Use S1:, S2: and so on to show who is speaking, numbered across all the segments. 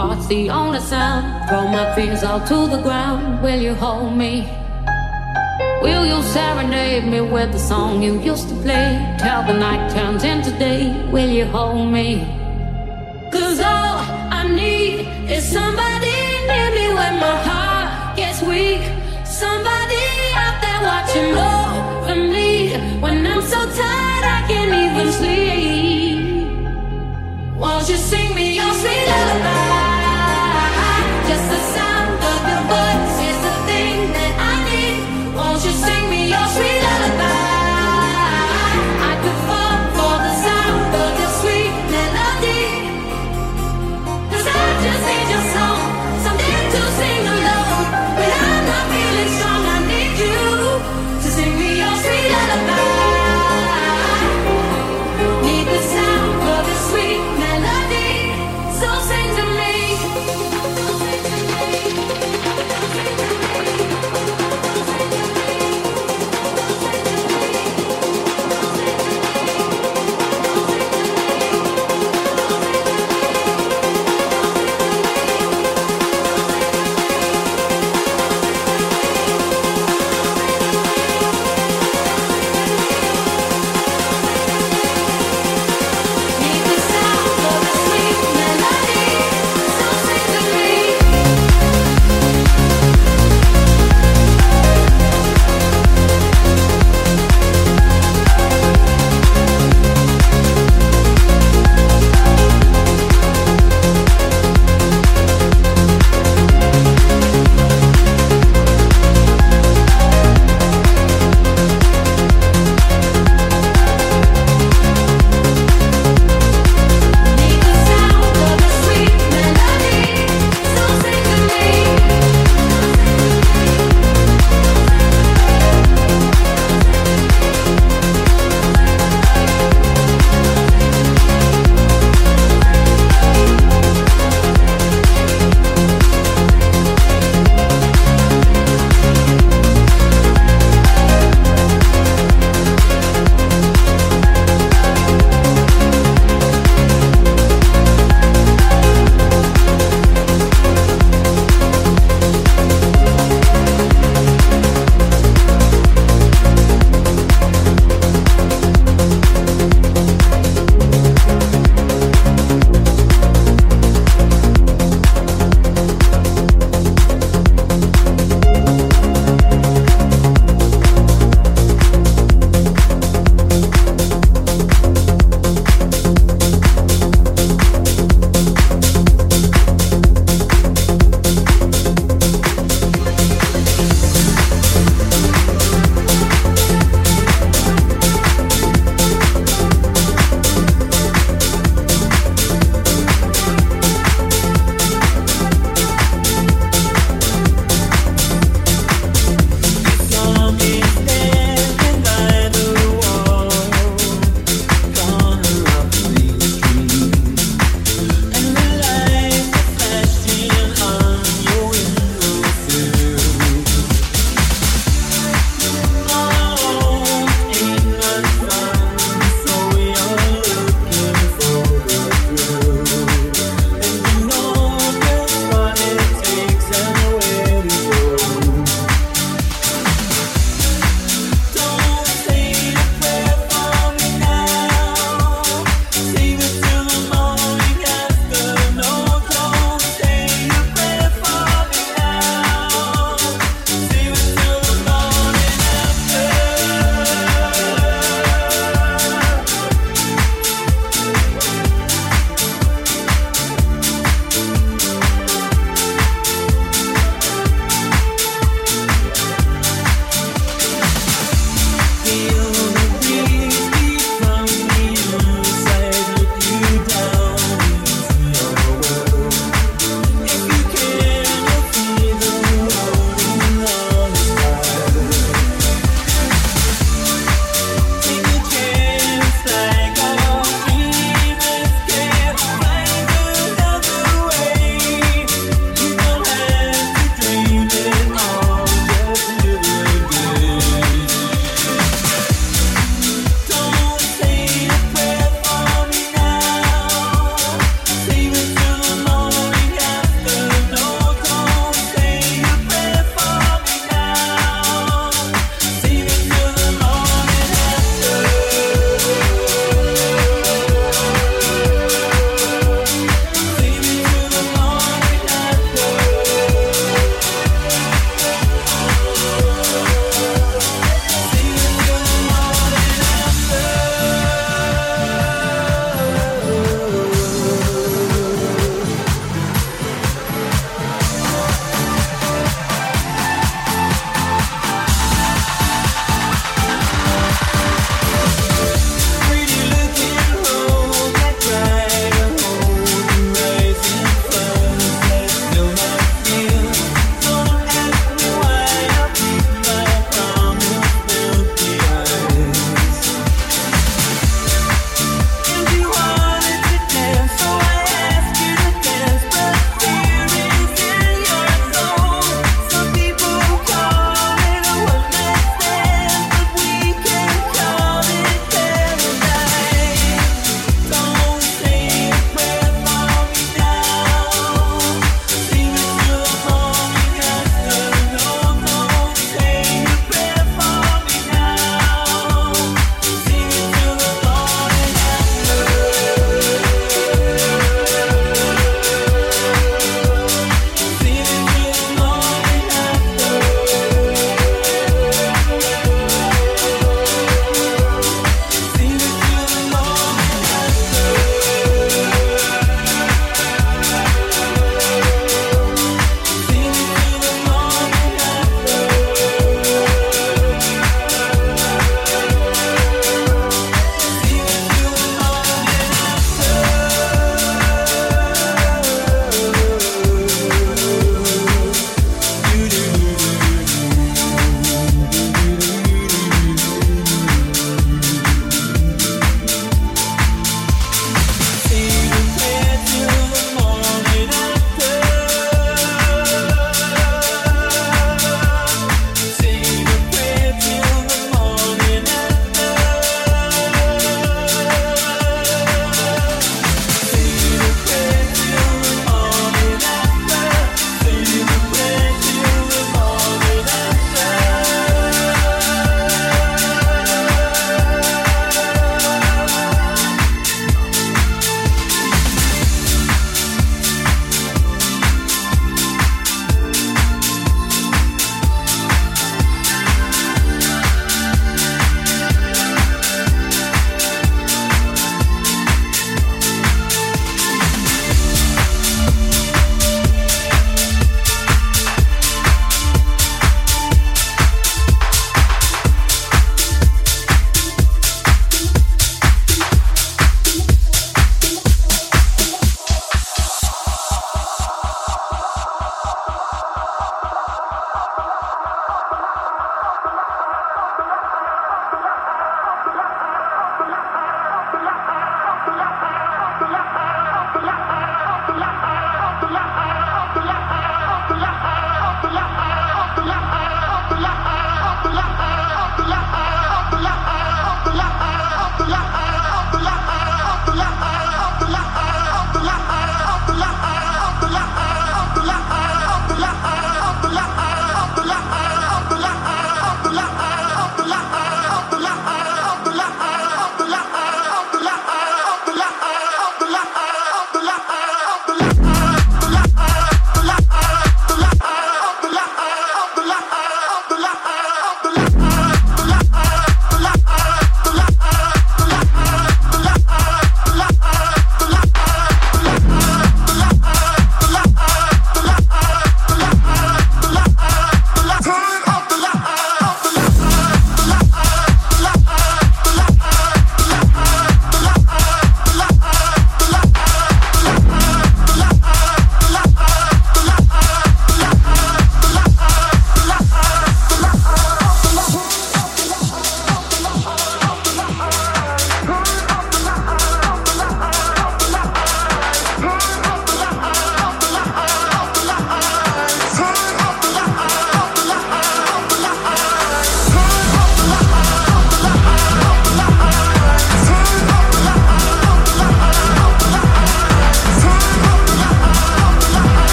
S1: hearts the only sound. Throw my fears all to the ground. Will you hold me? Will you serenade me with the song you used to play? Till the night turns into day. Will you hold me? Cause all I need is somebody near me when my heart gets weak. Somebody out there watching over me when I'm so tired I can't even sleep. Won't you sing me your sweet lullaby?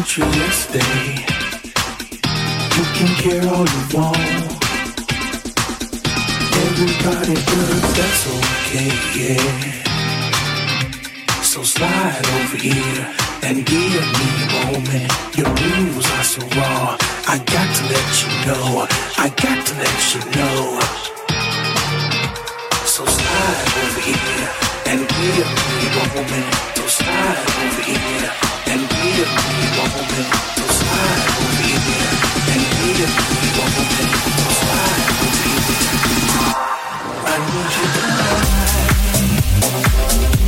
S2: 21st yesterday. You can care all you want. Everybody does, that's okay, yeah. So slide over here and give me a moment. Your moves are so raw. I got to let you know. I got to let you know. So slide over here and give me a moment. So slide over here I need you tonight.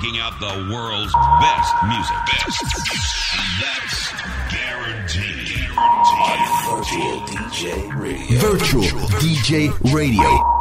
S3: Century, out the world's best music. Best. That's guaranteed.
S2: Virtual DJ Radio.
S4: Virtual DJ Radio.